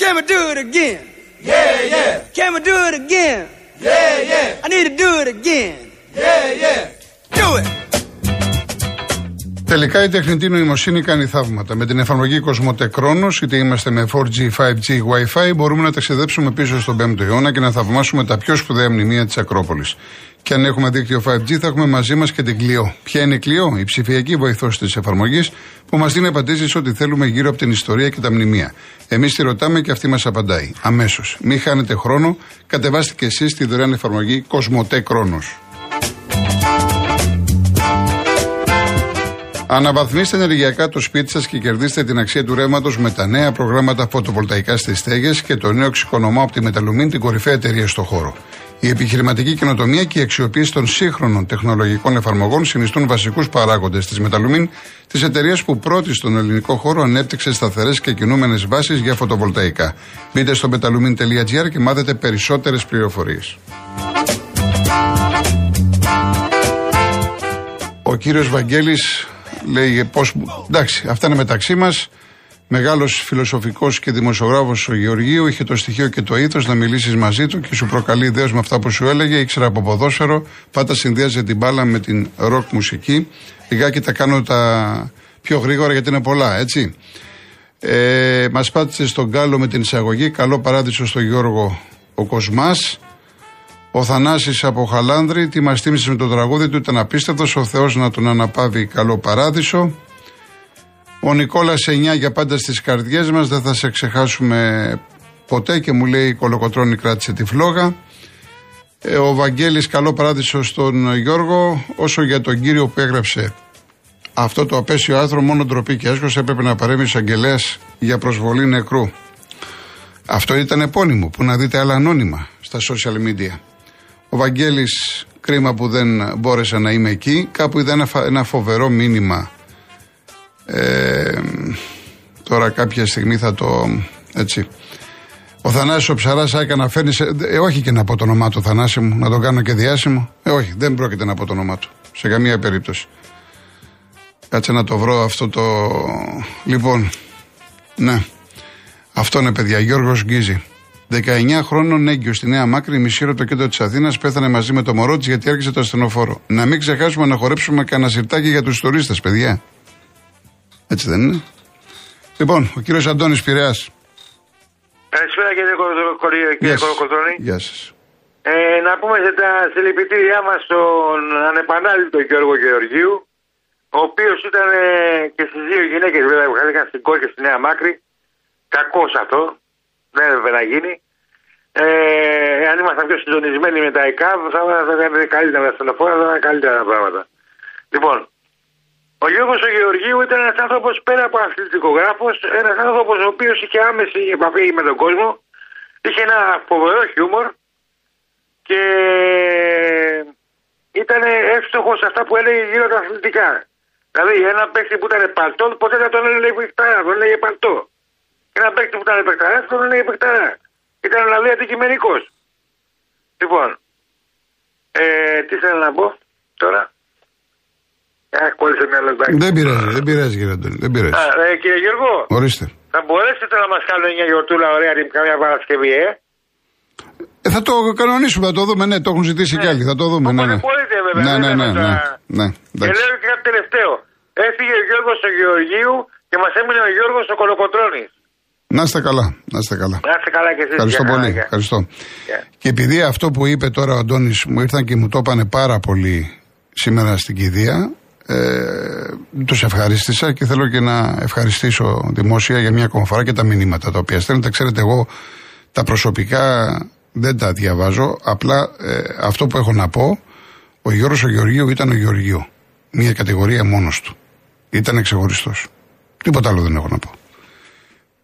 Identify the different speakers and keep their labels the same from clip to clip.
Speaker 1: Can we do it again? Yeah, yeah. Can we do it again? Yeah, yeah. I need to do it again. Yeah, yeah. Do it. Τελικά η τεχνητή νοημοσύνη κάνει θαύματα. Με την εφαρμογή Κοσμοτέ Κρόνος, είτε είμαστε με 4G, 5G, Wi-Fi, μπορούμε να ταξιδέψουμε πίσω στον 5ο αιώνα και να θαυμάσουμε τα πιο σπουδαία μνημεία της Ακρόπολης. Και αν έχουμε δίκτυο 5G, θα έχουμε μαζί μας και την Κλειό. Ποια είναι η Κλειό, η ψηφιακή βοηθός της εφαρμογής που μας δίνει απαντήσεις ό,τι θέλουμε γύρω από την ιστορία και τα μνημεία. Εμείς τη ρωτάμε και αυτή μας απαντάει. Αμέσως. Μην χάνετε χρόνο, κατεβάστε και εσείς τη δωρεάν εφαρμογή Κοσμοτέ Κρόνος. Αναβαθμίστε ενεργειακά το σπίτι σας και κερδίστε την αξία του ρεύματος με τα νέα προγράμματα φωτοβολταϊκά στις στέγες και το νέο εξοικονομώ από τη Μεταλουμίν, την κορυφαία εταιρεία στο χώρο. Η επιχειρηματική καινοτομία και η αξιοποίηση των σύγχρονων τεχνολογικών εφαρμογών συνιστούν βασικούς παράγοντες της Μεταλουμίν, της εταιρείας που πρώτη στον ελληνικό χώρο ανέπτυξε σταθερές και κινούμενες βάσεις για φωτοβολταϊκά. Μπείτε στο metalumin.gr και μάθετε περισσότερες πληροφορίες. Ο κύριος Βαγγέλης λέει πώ. Εντάξει, αυτά είναι μεταξύ μας. Μεγάλος φιλοσοφικός και δημοσιογράφος ο Γεωργίου είχε το στοιχείο και το ήθος να μιλήσεις μαζί του και σου προκαλεί ιδέες με αυτά που σου έλεγε. Ήξερα από ποδόσφαιρο, πάντα συνδύαζε την μπάλα με την ροκ μουσική. Λιγάκι τα κάνω τα πιο γρήγορα γιατί είναι πολλά, έτσι. Ε, Μας πάτησε στον κάλο με την εισαγωγή. Καλό παράδεισο στο Γιώργο ο Κοσμάς. Ο Θανάσης από Χαλάνδρη, τι μας θύμισε με το τραγούδι του, ήταν απίστευτος. Ο Θεός να τον αναπάβει καλό παράδεισο. Ο Νικόλας 9 για πάντα στις καρδιές μας, δεν θα σε ξεχάσουμε ποτέ και μου λέει η Κολοκοτρόνη κράτησε τη φλόγα. Ε, ο Βαγγέλης καλό παράδεισο στον Γιώργο, όσο για τον κύριο που έγραψε αυτό το απέσιο άρθρο, μόνο ντροπή και έσχος έπρεπε να παρέμει εισαγγελέα για προσβολή νεκρού. Αυτό ήταν επώνυμο, που να δείτε άλλα ανώνυμα στα social media. Ο Βαγγέλης, κρίμα που δεν μπόρεσε να είμαι εκεί. Κάπου είδα ένα, ένα φοβερό μήνυμα. Ε, τώρα κάποια στιγμή θα το... έτσι. Ο Θανάσης ο Ψαράς έκανε να φέρνεις. Ε, όχι και να πω το όνομά του Θανάση μου, να τον κάνω και διάσημο. Ε, όχι, δεν πρόκειται να πω το όνομά του. Σε καμία περίπτωση. Κάτσε να το βρω αυτό το. Λοιπόν. Ναι. Αυτό είναι παιδιά. Γιώργος Γκίζη. 19 χρόνων έγκυο στη Νέα Μάκρη, μισή το κέντρο της Αθήνας, πέθανε μαζί με το μωρό της γιατί άρχισε το ασθενοφόρο. Να μην ξεχάσουμε να χορέψουμε κανένα σιρτάκι για τους τουρίστες, παιδιά. Έτσι δεν είναι. Λοιπόν, ο κύριος Αντώνης Πειραιάς.
Speaker 2: Καλησπέρα κύριε Κολοκοτρόνη.
Speaker 1: Γεια σας.
Speaker 2: Ε, να πούμε σε τα συλληπιτήριά μας στον ανεπανάληπτο Γιώργο Γεωργίου, ο οποίος ήταν ε, και στις δύο γυναίκες βέβαια που χάθηκαν στην κόρη και στη Νέα Μάκρη. Κακός αυτό δεν έπρεπε να γίνει. Ε, αν ήμασταν πιο συντονισμένοι με τα ΕΚΑΒ, θα ήταν καλύτερα τα στενοφόρα, θα ήταν καλύτερα τα πράγματα. Λοιπόν, ο Γιώργος ο Γεωργίου ήταν ένας άνθρωπος πέρα από αθλητικογράφος, ένας άνθρωπος ο οποίος είχε άμεση επαφή με τον κόσμο, είχε ένα φοβερό χιούμορ και ήταν εύστοχος σε αυτά που έλεγε γύρω τα αθλητικά. Δηλαδή, ένα παίκτη που ήταν παλτός, ποτέ δεν τον έλεγε παιχτάρα, τον έλεγε παλτό. Ένα παίκτη που ήταν παιχταρά, τον έλεγε παιχταρά. Ήταν δηλαδή αντικειμενικός. Λοιπόν, ε, τι θέλω να πω τώρα;
Speaker 1: Μια Δεν πειράζει, δεν πειράζει κύριε Αντώνη, δεν πειράζει.
Speaker 2: Α, ε, κύριε Γιώργο.
Speaker 1: Ορίστε.
Speaker 2: Θα μπορέσετε να μας κάνετε μια γιορτούλα ωραία την καμιά Παρασκευή, ε;
Speaker 1: ε. θα το κανονίσουμε, θα το δούμε, ναι, το έχουν ζητήσει ναι. κι άλλοι, θα το δούμε, ναι, ναι.
Speaker 2: Μπορείτε, βέβαια,
Speaker 1: ναι, ναι, ναι, ναι, ναι,
Speaker 2: Και λέω και κάτι τελευταίο. Έφυγε ο Γιώργος ο Γεωργίου και μας έμεινε ο Γιώργος ο Κολοκοτρώνης.
Speaker 1: Να είστε καλά. Να είστε καλά.
Speaker 2: Να είστε καλά και εσείς.
Speaker 1: Ευχαριστώ πολύ. Ευχαριστώ. Και επειδή αυτό που είπε τώρα ο Αντώνης μου ήρθαν και μου το είπανε πάρα πολύ σήμερα στην κηδεία, ε, τους ευχαρίστησα και θέλω και να ευχαριστήσω δημόσια για μια ακόμα φορά και τα μηνύματα τα οποία στέλνετε. Ξέρετε, εγώ τα προσωπικά δεν τα διαβάζω. Απλά ε, αυτό που έχω να πω, ο Γιώργος ο Γεωργίου ήταν ο Γεωργίου. Μια κατηγορία μόνος του. Ήταν ξεχωριστό. Τίποτα άλλο δεν έχω να πω.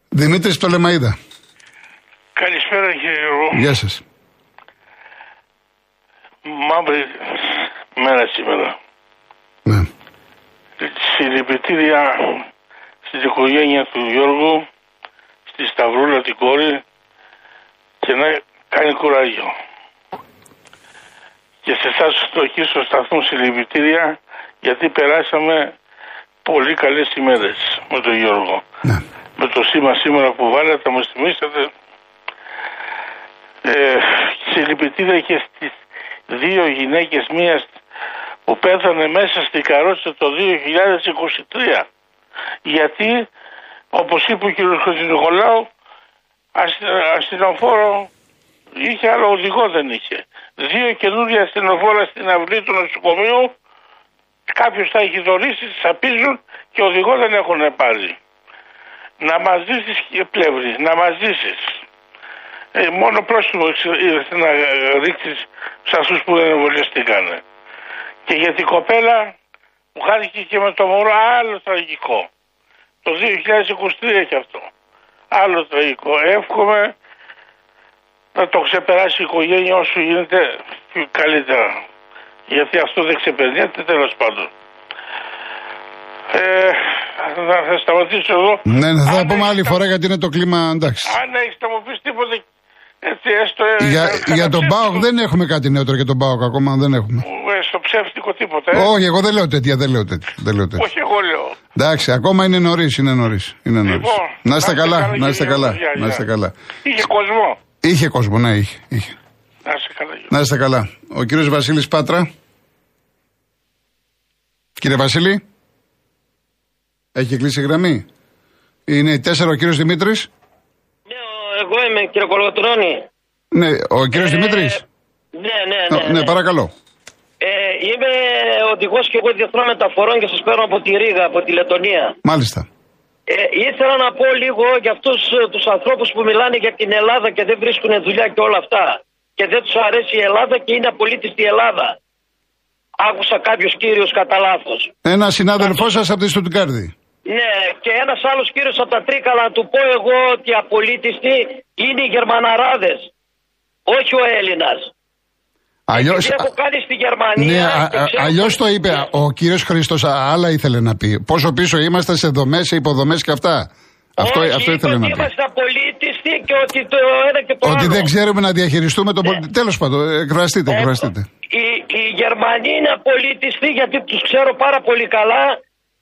Speaker 1: Δημήτρης Πτολεμαίδα.
Speaker 3: Καλησπέρα κύριε Γιώργο.
Speaker 1: Γεια σας.
Speaker 3: Μαύρη μέρα σήμερα.
Speaker 1: Ναι.
Speaker 3: Συλληπιτήρια στην οικογένεια του Γιώργου, στη Σταυρούλα την κόρη και να κάνει κουράγιο. Και σε εσάς στο εκεί στο σταθμό συλληπιτήρια γιατί περάσαμε πολύ καλές ημέρες με τον Γιώργο.
Speaker 1: Ναι
Speaker 3: με το σήμα σήμερα που βάλετε, θα μου θυμίσατε. Ε, συλληπιτήρια και στις δύο γυναίκες μίας που πέθανε μέσα στην καρότσα το 2023. Γιατί, όπως είπε ο κ. Χατζηνικολάου, αστυνοφόρο είχε, αλλά οδηγό δεν είχε. Δύο καινούργια αστυνοφόρα στην αυλή του νοσοκομείου, κάποιος θα έχει δωρήσει, θα πίζουν και οδηγό δεν έχουν πάρει. Να μας ζήσεις και πλεύρη, να μας ζήσεις. Ε, μόνο πρόστιμο ήρθε να ρίξεις σε αυτούς που δεν εμβολιαστήκανε. Και για την κοπέλα που χάθηκε και με το μωρό άλλο τραγικό. Το 2023 έχει αυτό. Άλλο τραγικό. Εύχομαι να το ξεπεράσει η οικογένεια όσο γίνεται καλύτερα. Γιατί αυτό δεν ξεπερνιέται τέλος πάντων. Ε, θα, θα σταματήσω εδώ.
Speaker 1: Ναι, ναι θα πούμε άλλη φορά γιατί είναι το κλίμα εντάξει.
Speaker 3: Αν έχεις να μου πει τίποτα έτσι έστω.
Speaker 1: Ε, για, για τον Μπάουκ δεν έχουμε κάτι νεότερο για τον Μπάουκ ακόμα δεν έχουμε.
Speaker 3: Ε, στο ψεύτικο τίποτα. Ε.
Speaker 1: Όχι, εγώ δεν λέω τέτοια, δεν λέω τέτοια. Δεν λέω τέτοια.
Speaker 3: Όχι, εγώ λέω.
Speaker 1: Εντάξει, ακόμα είναι νωρίς, είναι νωρίς. Είναι νωρίς. Λοιπόν, να είστε καλά, να είστε καλά. Να είστε καλά.
Speaker 3: Είχε κόσμο.
Speaker 1: Είχε κόσμο, ναι, είχε. είχε.
Speaker 3: Να είστε καλά.
Speaker 1: Να είστε καλά. Ο κύριος Βασίλης Πάτρα. Κύριε Βασίλη. Έχει κλείσει η γραμμή. Είναι η τέσσερα ο κύριος Δημήτρης.
Speaker 4: Ναι, εγώ είμαι κύριε Κολοτρόνη.
Speaker 1: Ναι, ο κύριος ε, Δημήτρης.
Speaker 4: Ναι, ναι, ναι,
Speaker 1: ναι. Ναι, παρακαλώ.
Speaker 4: Ε, είμαι οδηγός και εγώ διεθνών μεταφορών και σας παίρνω από τη Ρήγα, από τη Λετωνία.
Speaker 1: Μάλιστα.
Speaker 4: Ε, ήθελα να πω λίγο για αυτούς ε, τους ανθρώπους που μιλάνε για την Ελλάδα και δεν βρίσκουν δουλειά και όλα αυτά. Και δεν τους αρέσει η Ελλάδα και είναι απολύτιστη η Ελλάδα. Άκουσα κάποιο κύριο κατά λάθος.
Speaker 1: Ένα συνάδελφό σας από τη Στουτγκάρδη.
Speaker 4: Ναι, και ένας άλλος κύριος από τα Τρίκαλα να του πω εγώ ότι απολύτιστοι είναι οι Γερμαναράδες. Όχι ο Έλληνας.
Speaker 1: Αλλιώ.
Speaker 4: έχω κάνει στη Γερμανία.
Speaker 1: Ναι, αλλιώς το είπε. Ο κύριος Χρήστο άλλα ήθελε να πει. Πόσο πίσω είμαστε σε δομές, σε υποδομές και αυτά. Αυτό,
Speaker 4: Όχι,
Speaker 1: αυτό ήθελε να πει.
Speaker 4: Είμαστε απολύτιστοι και ότι το ένα και το
Speaker 1: ότι
Speaker 4: άλλο.
Speaker 1: Ότι δεν ξέρουμε να διαχειριστούμε τον ναι. πολιτισμό. Τέλος πάντων, εκφραστείτε, εκφραστείτε.
Speaker 4: Οι, οι Γερμανοί είναι απολύτιστοι γιατί τους ξέρω πάρα πολύ καλά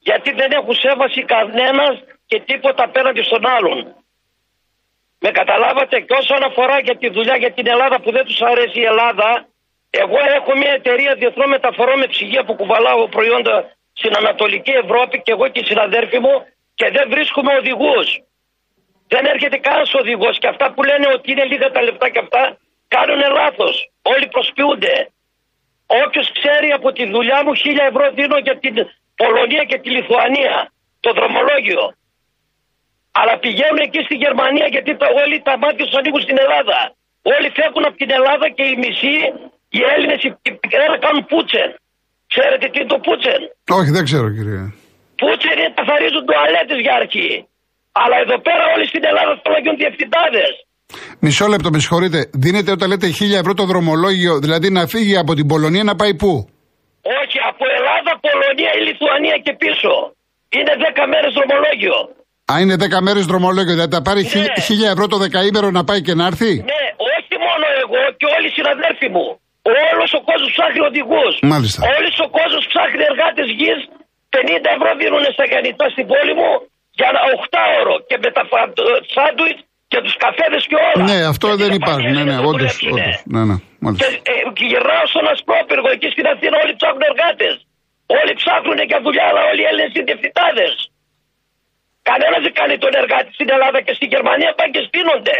Speaker 4: γιατί δεν έχουν σέβαση κανένας και τίποτα απέναντι στον άλλον. Με καταλάβατε και όσον αφορά για τη δουλειά για την Ελλάδα που δεν τους αρέσει η Ελλάδα, εγώ έχω μια εταιρεία διεθνών μεταφορών με ψυγεία που κουβαλάω προϊόντα στην Ανατολική Ευρώπη και εγώ και οι συναδέρφοι μου και δεν βρίσκουμε οδηγούς. Δεν έρχεται κανένας οδηγός και αυτά που λένε ότι είναι λίγα τα λεπτά και αυτά κάνουν λάθος. Όλοι προσποιούνται. Όποιος ξέρει από τη δουλειά μου, χίλια ευρώ δίνω για την Πολωνία και τη Λιθουανία, το δρομολόγιο. Αλλά πηγαίνουν εκεί στη Γερμανία γιατί το, όλοι τα μάτια τους ανοίγουν στην Ελλάδα. Όλοι φεύγουν από την Ελλάδα και οι μισοί, οι Έλληνες, να κάνουν πούτσεν. Ξέρετε τι είναι το πούτσεν;
Speaker 1: Όχι, δεν ξέρω κύριε.
Speaker 4: Πούτσεν είναι καθαρίζουν τουαλέτες για αρχή. Αλλά εδώ πέρα όλοι στην Ελλάδα θέλουν να γίνουν διευθυντάδες.
Speaker 1: Μισό λεπτό, με συγχωρείτε. Δίνετε όταν λέτε χίλια ευρώ το δρομολόγιο, δηλαδή να φύγει από την Πολωνία να πάει πού;
Speaker 4: Όχι, από Ελλάδα, Πολωνία ή Λιθουανία και πίσω. Είναι 10 μέρες δρομολόγιο.
Speaker 1: Α, είναι 10 μέρες δρομολόγιο, δηλαδή θα πάρει ναι. ευρώ το δεκαήμερο να πάει και να έρθει;
Speaker 4: Ναι, όχι μόνο εγώ και όλοι οι συναδέλφοι μου. Όλος ο κόσμος ψάχνει οδηγούς.
Speaker 1: Μάλιστα.
Speaker 4: Όλος ο κόσμος ψάχνει εργάτες γης. 50 ευρώ δίνουν στα γεννητά στην πόλη μου για ένα 8 ώρο και με τα σάντουιτς και τους καφέδες και όλα.
Speaker 1: Ναι, αυτό δεν υπάρχει. Ναι, ναι, όντως. Ναι, ναι,
Speaker 4: και, ε, και γυρνάω στον Ασπρόπυργο εκεί στην Αθήνα όλοι ψάχνουν εργάτες. Όλοι ψάχνουν για δουλειά, αλλά όλοι οι Έλληνες είναι διευθυντάδες. Κανένας δεν κάνει τον εργάτη στην Ελλάδα και στην Γερμανία πάνε και στείνονται.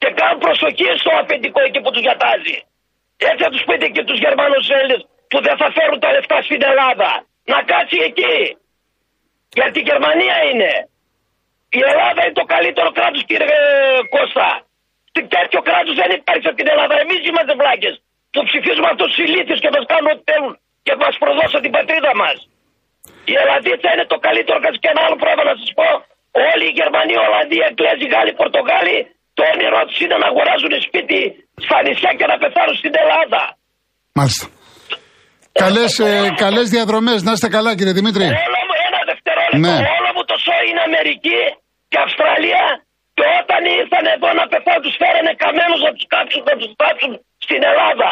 Speaker 4: Και κάνουν προσοχή στο αφεντικό εκεί που τους γιατάζει. Έτσι θα τους πείτε και τους Γερμανούς Έλληνες που δεν θα φέρουν τα λεφτά στην Ελλάδα. Να κάτσει εκεί. Γιατί η Γερμανία είναι. Η Ελλάδα είναι το καλύτερο κράτος, κύριε Κώστα. Τέτοιο κράτος δεν υπάρχει στην Ελλάδα. Εμείς είμαστε βλάκες. Που ψηφίζουμε αυτούς τους ηλίθιους και μας κάνουν ό,τι θέλουν και μα προδώσαν την πατρίδα μας. Η Ελλαδίτσα είναι το καλύτερο κράτο. Και ένα άλλο πράγμα να σας πω. Όλοι οι Γερμανοί, Ολλανδοί, Εγγλέζοι, Γάλλοι, Πορτογάλοι, το όνειρό τους είναι να αγοράζουν σπίτι στα νησιά και να πεθάνουν στην Ελλάδα.
Speaker 1: Μάλιστα. Καλές, ε, καλές διαδρομές. Να είστε καλά κύριε Δημήτρη.
Speaker 4: Όλο μου, ένα δευτερόλεπτο. Ναι. Όλο μου το σώμα είναι Αμερική και Αυστραλία και όταν ήρθαν εδώ να πεθάνουν τους φέρανε καμένους να τους κάψουν, να τους κάψουν στην Ελλάδα.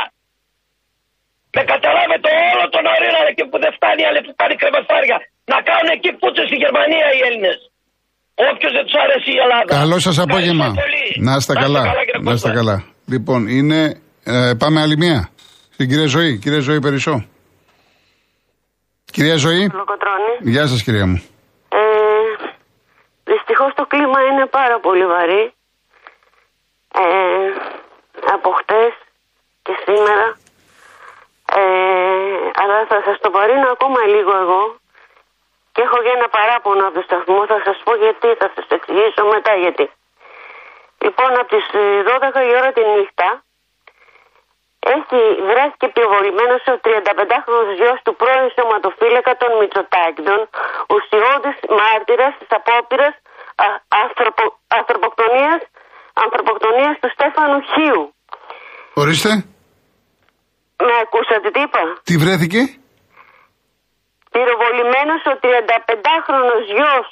Speaker 4: Με καταλάβετε όλο τον ορίζοντα εκεί που δεν φτάνει, αλλά που κάνει κρεβαστάρια. Να κάνουν εκεί πούτσες στη Γερμανία οι Έλληνες. Όποιος δεν τους αρέσει η Ελλάδα.
Speaker 1: Καλό σας απόγευμα.
Speaker 4: Ευχαριστώ πολύ.
Speaker 1: Να είστε καλά.
Speaker 4: κύριε
Speaker 1: Να είστε
Speaker 4: Κώστα.
Speaker 1: καλά. Λοιπόν, είναι. ε, πάμε άλλη μία. Στην κυρία Ζωή. Κυρία Ζωή Περισσό. Κυρία Ζωή.
Speaker 5: Λοκοτρώνη.
Speaker 1: Γεια σας, κυρία μου.
Speaker 5: Ε, Δυστυχώς το κλίμα είναι πάρα πολύ βαρύ. Ε, από χτες και σήμερα. Ε, αλλά θα σας το βαρύνω ακόμα λίγο εγώ. Και έχω και ένα παράπονο από το σταθμό. Θα σας πω γιατί, θα σας εξηγήσω μετά γιατί. Λοιπόν, από τις ε, 12 η ώρα τη νύχτα έχει βρέθηκε πυροβολημένο ο 35χρονο γιος του πρώην σωματοφύλακα των Μητσοτάκηδων, ουσιώδη μάρτυρας της απόπειρας ανθρωπο, ανθρωποκτονίας ανθρωποκτονίας του Στέφανου Χίου.
Speaker 1: Ορίστε.
Speaker 5: Με ακούσατε τι είπα.
Speaker 1: Τι βρέθηκε;
Speaker 5: Πυροβολημένος ο 35χρονο γιος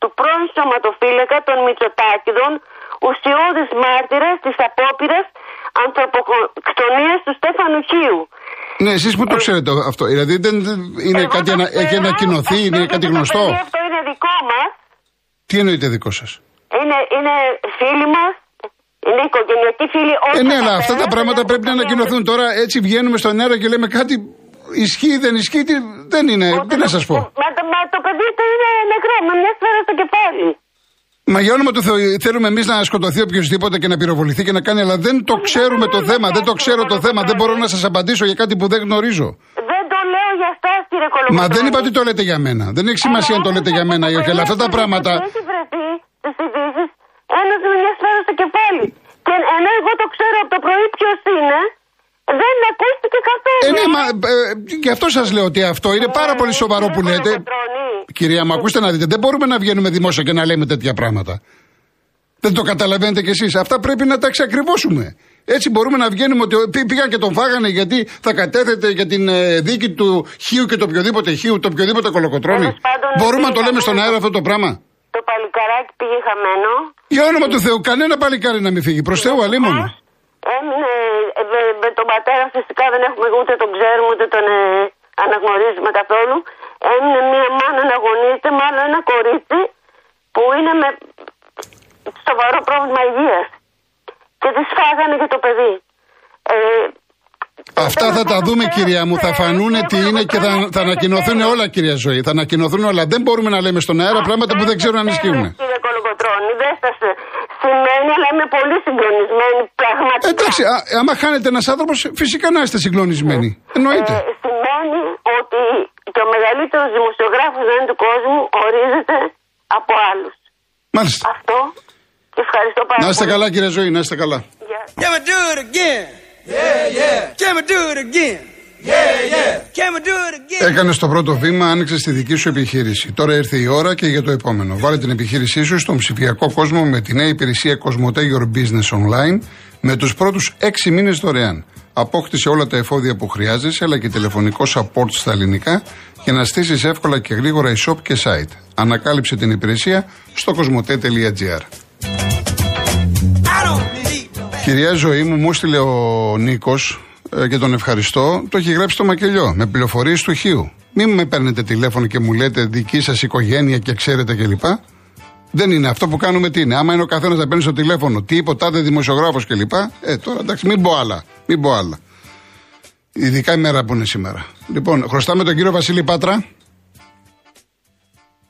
Speaker 5: του πρώην σωματοφύλακα των Μητσοτάκηδων, ουσιώδης μάρτυρας της απόπειρας ανθρωποκτονίας του Στέφανου Χίου.
Speaker 1: Ναι, εσείς που το ξέρετε αυτό. Δηλαδή δεν δεν είναι
Speaker 5: Εγώ
Speaker 1: κάτι
Speaker 5: το
Speaker 1: ανα,
Speaker 5: ξέρω,
Speaker 1: έχει ανακοινωθεί, είναι
Speaker 5: αυτό
Speaker 1: κάτι
Speaker 5: το
Speaker 1: γνωστό.
Speaker 5: παιδί Αυτό είναι δικό μας.
Speaker 1: Τι εννοείται δικό σας;
Speaker 5: Είναι, είναι φίλοι μας. Είναι οικογενειακοί φίλοι.
Speaker 1: Ε,
Speaker 5: όχι
Speaker 1: ναι,
Speaker 5: ο
Speaker 1: αλλά αυτά τα
Speaker 5: πατέρας,
Speaker 1: πράγματα
Speaker 5: δεν
Speaker 1: πρέπει να
Speaker 5: έχουν
Speaker 1: ανακοινωθούν. Τώρα έτσι βγαίνουμε στον αέρα και λέμε κάτι. Ισχύει, δεν ισχύει, τι, δεν είναι.
Speaker 5: Ούτε
Speaker 1: Τι να
Speaker 5: το-
Speaker 1: σας πω;
Speaker 5: Μα, το- μα το παιδί του είναι νεκρό, με μια σφαίρα στο κεφάλι.
Speaker 1: Μα για όνομα του Θεού, θέλουμε εμείς να σκοτωθεί οποιοδήποτε και να πυροβοληθεί και να κάνει, αλλά δεν το ξέρουμε το θέμα. Δεν το ξέρω το θέμα. Δεν μπορώ να σας απαντήσω για κάτι που δεν γνωρίζω.
Speaker 5: Δεν το λέω για εσάς, κύριε Κολοκοτρώνη.
Speaker 1: Μα δεν είπα ότι το λέτε για μένα. Δεν έχει σημασία αν το λέτε για μένα ή όχι. Αλλά αυτά τα πράγματα.
Speaker 5: Έχει βρεθεί στι ειδήσει ένα με μια σφαίρα στο κεφάλι. Και ενώ εγώ το ξέρω από το πρωί ποιο είναι, δεν ακούστηκε καθόλου.
Speaker 1: Ε, ναι, μα ε, γι' αυτό σας λέω ότι αυτό είναι πάρα πολύ σοβαρό που
Speaker 5: Κύριε
Speaker 1: λέτε.
Speaker 5: Κολοκοτρώνη,
Speaker 1: Κυρία μου, ακούστε να δείτε, δεν μπορούμε να βγαίνουμε δημόσια και να λέμε τέτοια πράγματα. Δεν το καταλαβαίνετε κι εσείς. Αυτά πρέπει να τα εξακριβώσουμε. Έτσι μπορούμε να βγαίνουμε ότι πή- πήγαν και τον φάγανε γιατί θα κατέθετε για την ε, δίκη του Χίου και το οποιοδήποτε Χίου, το οποιοδήποτε κολοκοτρόνη.
Speaker 5: Τέλος πάντων,
Speaker 1: Μπορούμε να το
Speaker 5: πήγε
Speaker 1: λέμε στον
Speaker 5: χαμένο.
Speaker 1: αέρα αυτό το πράγμα;
Speaker 5: Το παλικαράκι πήγε χαμένο.
Speaker 1: Για όνομα του Θεού, κανένα παλικάρι να μην φύγει. Προς Θεού, αλίμονο.
Speaker 5: Έμεινε ε, με, με τον πατέρα φυσικά δεν έχουμε ούτε τον ξέρουμε ούτε τον ε, αναγνωρίζουμε καθόλου. Έμεινε μια μάνα να αγωνίζεται με άλλο ένα κορίτσι που είναι με σοβαρό πρόβλημα υγείας. Και της φάγανε και το παιδί. Ε,
Speaker 1: Αυτά θα τα δούμε, κυρία μου. Θα φανούν τι είναι και θα, θα ανακοινωθούν όλα, κυρία Ζωή. Θα ανακοινωθούν όλα. Δεν μπορούμε να λέμε στον αέρα πράγματα που δεν ξέρουν αν ισχύουν.
Speaker 5: Κύριε Κολοκοτρώνη, δεν σας σημαίνει, αλλά είμαι πολύ συγκλονισμένη πραγματικά.
Speaker 1: Εντάξει, α, άμα χάνεται ένας άνθρωπος, φυσικά να είστε συγκλονισμένοι. Εννοείται.
Speaker 5: Ε, σημαίνει ότι και ο μεγαλύτερο δημοσιογράφο δεν του κόσμου ορίζεται από άλλους.
Speaker 1: Μάλιστα.
Speaker 5: Αυτό και ευχαριστώ πάρα
Speaker 1: Να είστε
Speaker 5: πολύ.
Speaker 1: καλά, κύριε Ζωή, να είστε καλά.
Speaker 5: Γεια.
Speaker 6: Can we do it again? Yeah, yeah. Can we do it again? Yeah, yeah. Can we do it again?
Speaker 1: Έκανε το πρώτο βήμα, άνοιξε τη δική σου επιχείρηση. Τώρα ήρθε η ώρα και για το επόμενο. Βάλε την επιχείρησή σου στον ψηφιακό κόσμο με τη νέα υπηρεσία Cosmote Your Business Online με τους πρώτους 6 μήνες δωρεάν. Απόκτησε όλα τα εφόδια που χρειάζεσαι, αλλά και τηλεφωνικό support στα ελληνικά για να στήσεις εύκολα και γρήγορα e-shop και site. Ανακάλυψε την υπηρεσία στο cosmote.gr. Κυρία Ζωή μου, μου έστειλε ο Νίκος και τον ευχαριστώ. Το έχει γράψει το μακελιό με πληροφορίες του Χίου. Μην με παίρνετε τηλέφωνο και μου λέτε δική σας οικογένεια και ξέρετε κλπ. Δεν είναι αυτό που κάνουμε τι είναι. Άμα είναι ο καθένας να παίρνει στο τηλέφωνο, τι είπε ο τάδε δημοσιογράφος κλπ. Ε, τώρα εντάξει, μην πω άλλα. Μην πω άλλα. Ειδικά η μέρα που είναι σήμερα. Λοιπόν, χρωστάμε τον κύριο Βασίλη Πάτρα.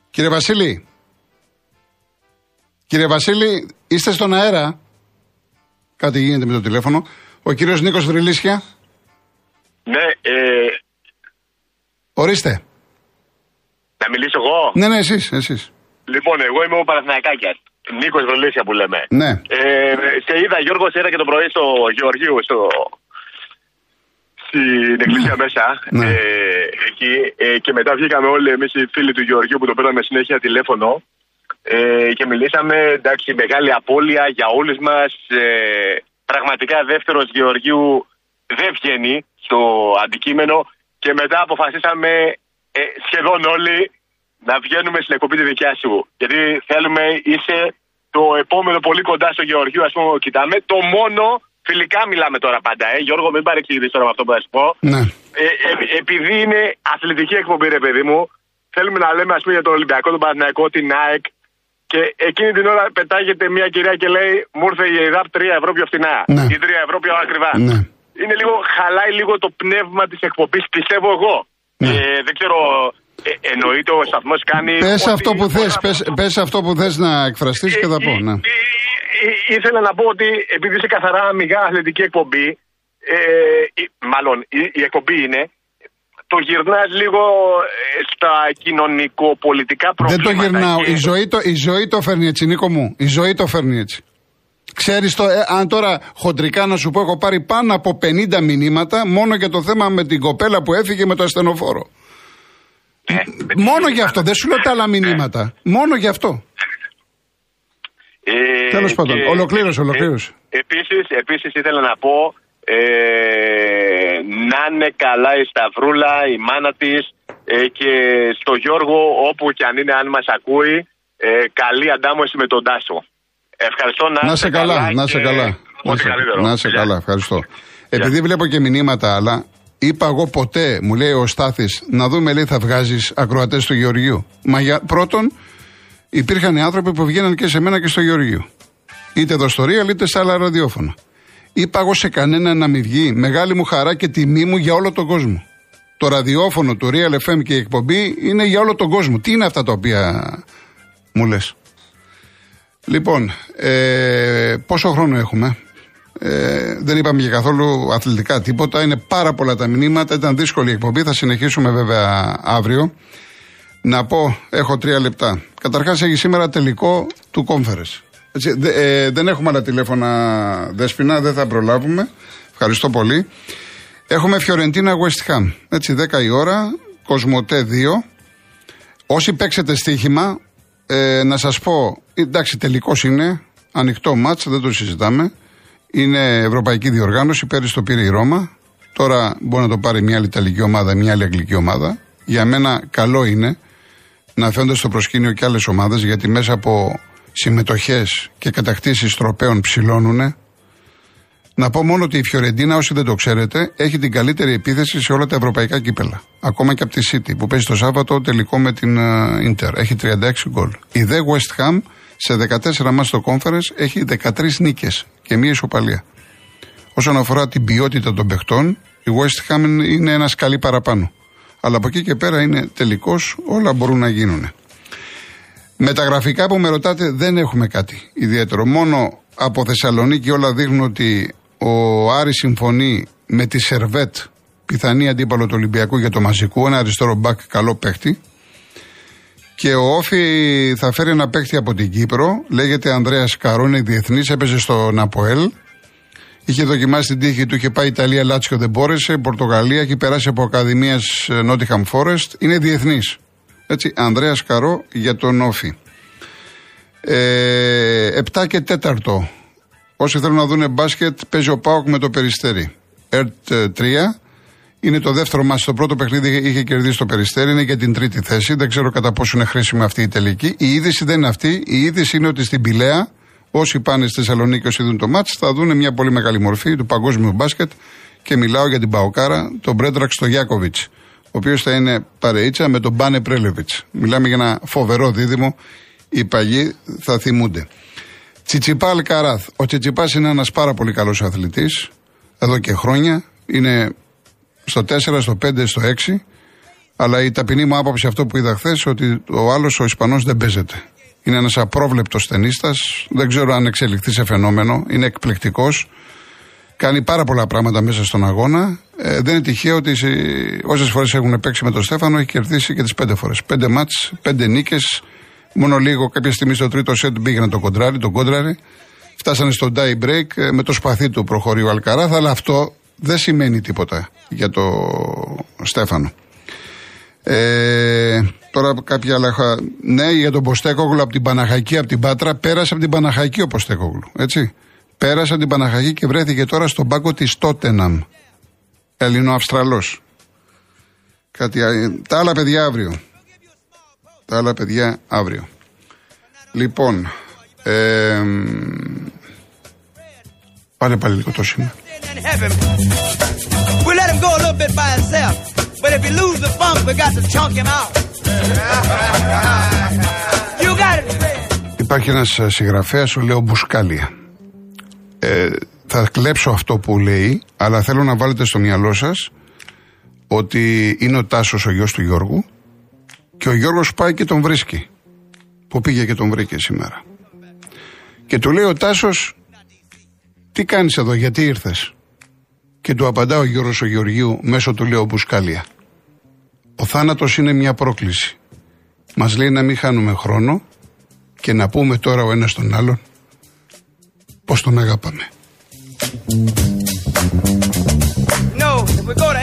Speaker 1: Κύριε Βασίλη. Κύριε Βασίλη, είστε στον αέρα. Κάτι γίνεται με το τηλέφωνο. Ο κύριος Νίκος Βρυλίσια.
Speaker 7: Ναι, ε,
Speaker 1: Ορίστε.
Speaker 7: να μιλήσω εγώ;
Speaker 1: Ναι, ναι, εσείς, εσείς.
Speaker 7: Λοιπόν, εγώ είμαι ο Παναθηναϊκάκιας. Νίκος Βρολίσια που λέμε.
Speaker 1: Ναι.
Speaker 7: Ε, σε είδα Γιώργο Σέρα και το πρωί στο Γεωργίου, στο, στην εκκλησία μέσα.
Speaker 1: Ναι.
Speaker 7: Ε, εκεί. Ε, και μετά βγήκαμε όλοι εμείς οι φίλοι του Γεωργίου που το παίρναμε συνέχεια τηλέφωνο. Ε, και μιλήσαμε, εντάξει, μεγάλη απώλεια για όλους μας. Ε, πραγματικά δεύτερος Γεωργίου δεν βγαίνει στο αντικείμενο και μετά αποφασίσαμε ε, σχεδόν όλοι να βγαίνουμε στην εκπομπή τη δικιά σου. Γιατί θέλουμε, είσαι το επόμενο πολύ κοντά στο Γεωργίου, ας πούμε, κοιτάμε. Το μόνο, φιλικά μιλάμε τώρα πάντα, ε. Γιώργο, μην παρεξηγηθείς τώρα με αυτό που θα σου πω.
Speaker 1: Ναι.
Speaker 7: Ε, ε, επειδή είναι αθλητική εκπομπή, ρε παιδί μου, θέλουμε να λέμε, ας πούμε, για τον Ολυμπιακό, τον Παναθηναϊκό, την ΑΕΚ Και εκείνη την ώρα πετάγεται μια κυρία και λέει Μου ήρθε η ΕΔΑΠ 3 ευρώ πιο φθηνά.
Speaker 1: Ναι.
Speaker 7: Ή 3 ευρώ πιο ακριβά.
Speaker 1: Ναι.
Speaker 7: Είναι λίγο, χαλάει λίγο το πνεύμα της εκπομπής, πιστεύω εγώ.
Speaker 1: Ναι.
Speaker 7: Ε, δεν ξέρω, ε, εννοείται ο σταθμός κάνει.
Speaker 1: Πες
Speaker 7: ό,τι
Speaker 1: αυτό που
Speaker 7: μπορεί
Speaker 1: θες,
Speaker 7: να-
Speaker 1: πες, πες αυτό που θες να εκφραστείς και θα πω. Ναι.
Speaker 7: Ή- ή- ή- Ήθελα να πω ότι επειδή είσαι καθαρά αμυγά αθλητική εκπομπή, ε, ή- μάλλον η, η εκπομπή είναι, το γυρνάς λίγο ε, στα κοινωνικο-πολιτικά
Speaker 1: Δεν
Speaker 7: προβλήματα.
Speaker 1: το γυρνάω.
Speaker 7: και-
Speaker 1: Η ζωή το, η ζωή το φέρνει έτσι, Νίκο μου. Η ζωή το φέρνει έτσι. Ξέρεις το, ε, αν τώρα χοντρικά να σου πω, έχω πάρει πάνω από 50 μηνύματα μόνο για το θέμα με την κοπέλα που έφυγε με το ασθενοφόρο.
Speaker 7: Ναι,
Speaker 1: Μόνο γι' αυτό, δεν σου λέω τα άλλα μηνύματα. Μόνο γι' αυτό.
Speaker 7: Ε,
Speaker 1: Τέλος πάντων,
Speaker 7: και-
Speaker 1: ολοκλήρωσε, ολοκλήρωσε.
Speaker 7: Ε, επίσης, επίσης ήθελα να πω ε, να είναι καλά η Σταυρούλα, η μάνα της ε, και στο Γιώργο όπου και αν είναι αν μας ακούει ε, καλή αντάμωση με τον Τάσο. Ευχαριστώ να,
Speaker 1: Να σε καλά, να σε
Speaker 7: και
Speaker 1: καλά. Να
Speaker 7: Ό,τι
Speaker 1: σε,
Speaker 7: καλύτερο.
Speaker 1: να σε
Speaker 7: Γεια.
Speaker 1: καλά, ευχαριστώ. Επειδή βλέπω και μηνύματα άλλα, είπα εγώ ποτέ, μου λέει ο Στάθης, να δούμε λέει θα βγάζεις ακροατές του Γεωργίου. Μα για, πρώτον, υπήρχαν άνθρωποι που βγαίναν και σε μένα και στο Γεωργίου. Είτε εδώ στο Real, είτε σε άλλα ραδιόφωνα. Είπα εγώ σε κανένα να μην βγει. Μεγάλη μου χαρά και τιμή μου για όλο τον κόσμο. Το ραδιόφωνο του Real FM και η εκπομπή είναι για όλο τον κόσμο. Τι είναι αυτά τα οποία μου λες; Λοιπόν, ε, πόσο χρόνο έχουμε; Ε, δεν είπαμε για καθόλου αθλητικά τίποτα. Είναι πάρα πολλά τα μηνύματα. Ήταν δύσκολη η εκπομπή. Θα συνεχίσουμε βέβαια αύριο. Να πω, έχω τρία λεπτά. Καταρχάς έχει σήμερα τελικό του conference. Έτσι, δε- ε, δεν έχουμε άλλα τηλέφωνα δέσποινα, δεν θα προλάβουμε. Ευχαριστώ πολύ. Έχουμε Φιωρεντίνα West Ham. Έτσι, 10 η ώρα, Κοσμοτέ 2. Όσοι παίξετε στοίχημα, ε, να σας πω, εντάξει τελικός είναι, ανοιχτό μάτς, δεν το συζητάμε. Είναι ευρωπαϊκή διοργάνωση, πέρυσι το πήρε η Ρώμα. Τώρα μπορεί να το πάρει μια άλλη Ιταλική ομάδα, μια άλλη Αγγλική ομάδα. Για μένα καλό είναι να φαίνονται στο προσκήνιο και άλλες ομάδες, γιατί μέσα από συμμετοχές και κατακτήσεις τροπέων ψηλώνουνε. Να πω μόνο ότι η Φιωρεντίνα, όσοι δεν το ξέρετε, έχει την καλύτερη επίθεση σε όλα τα ευρωπαϊκά κύπελα. Ακόμα και από τη City που παίζει το Σάββατο τελικό με την ε, Inter. Έχει 36 γκολ. Η The West Ham σε 14 μάτς στο Conference έχει 13 νίκες και μία ισοπαλία. Όσον αφορά την ποιότητα των παιχτών, η West Ham είναι ένας σκαλί παραπάνω. Αλλά από εκεί και πέρα είναι τελικός, όλα μπορούν να γίνουν. Με τα γραφικά που με ρωτάτε δεν έχουμε κάτι ιδιαίτερο. Μόνο από Θεσσαλονίκη όλα δείχνουν ότι ο Άρης συμφωνεί με τη Σερβέτ, πιθανή αντίπαλο του Ολυμπιακού για το μαζικού, ένα αριστερό μπακ καλό παίχτη. Και ο Όφη θα φέρει ένα παίχτη από την Κύπρο, λέγεται Ανδρέας Καρό, είναι διεθνής, έπαιζε στο Ναποέλ. Είχε δοκιμάσει την τύχη του, είχε πάει Ιταλία, Λάτσιο δεν μπόρεσε, Πορτογαλία, έχει περάσει από Ακαδημίας Νότιχαμ Φόρεστ. Είναι διεθνής. Έτσι, Ανδρέας Καρό για τον Όφη. Ε, 7 και 4. Όσοι θέλουν να δουν μπάσκετ, παίζει ο Πάοκ με το περιστέρι. ΕΡΤ 3. Είναι το δεύτερο μα. Το πρώτο παιχνίδι είχε κερδίσει το περιστέρι. Είναι για την τρίτη θέση. Δεν ξέρω κατά πόσο είναι χρήσιμη αυτή η τελική. Η είδηση δεν είναι αυτή. Η είδηση είναι ότι στην Πηλαία, όσοι πάνε στη Θεσσαλονίκη, όσοι δουν το μάτς, θα δουν μια πολύ μεγάλη μορφή του παγκόσμιου μπάσκετ. Και μιλάω για την Παοκάρα, τον Μπρέντραξ στο Γιάκοβιτ. Ο οποίος θα είναι παρείτσα με τον Μπάνε Πρέλεβιτς. Μιλάμε για ένα φοβερό δίδυμο. Οι παγιοί θα θυμούνται. Τσιτσιπά Αλκαράθ. Ο Τσιτσιπάς είναι ένας πάρα πολύ καλός αθλητής. Εδώ και χρόνια. Είναι στο 4, στο 5, στο 6. Αλλά η ταπεινή μου άποψη αυτό που είδα χθες ότι ο άλλος ο Ισπανός δεν παίζεται. Είναι ένας απρόβλεπτος ταινίστας. Δεν ξέρω αν εξελιχθεί σε φαινόμενο. Είναι εκπληκτικός. Κάνει πάρα πολλά πράγματα μέσα στον αγώνα. Ε, δεν είναι τυχαίο ότι όσες φορές έχουν παίξει με τον Στέφανο έχει κερδίσει και τις πέντε φορές. Πέντε μάτς, πέντε νίκες. Μόνο λίγο κάποια στιγμή στο τρίτο σετ πήγαινε τον κοντράρι, τον κόντραρι. Φτάσανε στο tie break. ε, Με το σπαθί του προχωρεί ο Αλκαράθ, αλλά αυτό δεν σημαίνει τίποτα για το Στέφανο. Ε, τώρα κάποια άλλα. χα- Ναι, για τον Ποστέκογλου από την Παναχαϊκή, από την Πάτρα. Πέρασε από την Παναχαϊκή ο Ποστέκογλου. Έτσι. Πέρασε από την Παναχαϊκή και βρέθηκε τώρα στον πάγκο της Τότεναμ. Ελληνοαυστραλό. Κάτι, α- τα άλλα παιδιά αύριο. Τα άλλα παιδιά αύριο. Λοιπόν. Ε, πάλι πάλι λίγο το σήμα.
Speaker 6: in heaven. We let him go a little bit by himself. But if you lose the funk, we got to chunk him out. you got it, Fred.
Speaker 1: Υπάρχει ένας συγγραφέας, ο Λέο Μπουσκάλια. Ε, θα κλέψω αυτό που λέει, αλλά θέλω να βάλετε στο μυαλό σας ότι είναι ο Τάσος ο γιος του Γιώργου και ο Γιώργος πάει και τον βρίσκει. Που πήγε και τον βρήκε σήμερα. Και του λέει ο Τάσος, τι κάνεις εδώ, γιατί ήρθες; Και του απαντά ο Γιώργος ο Γεωργίου μέσω του λέω Μπουσκάλια. Ο θάνατος είναι μια πρόκληση. Μας λέει να μην χάνουμε χρόνο και να πούμε τώρα ο ένας τον άλλον πως τον αγαπάμε. No, if we go to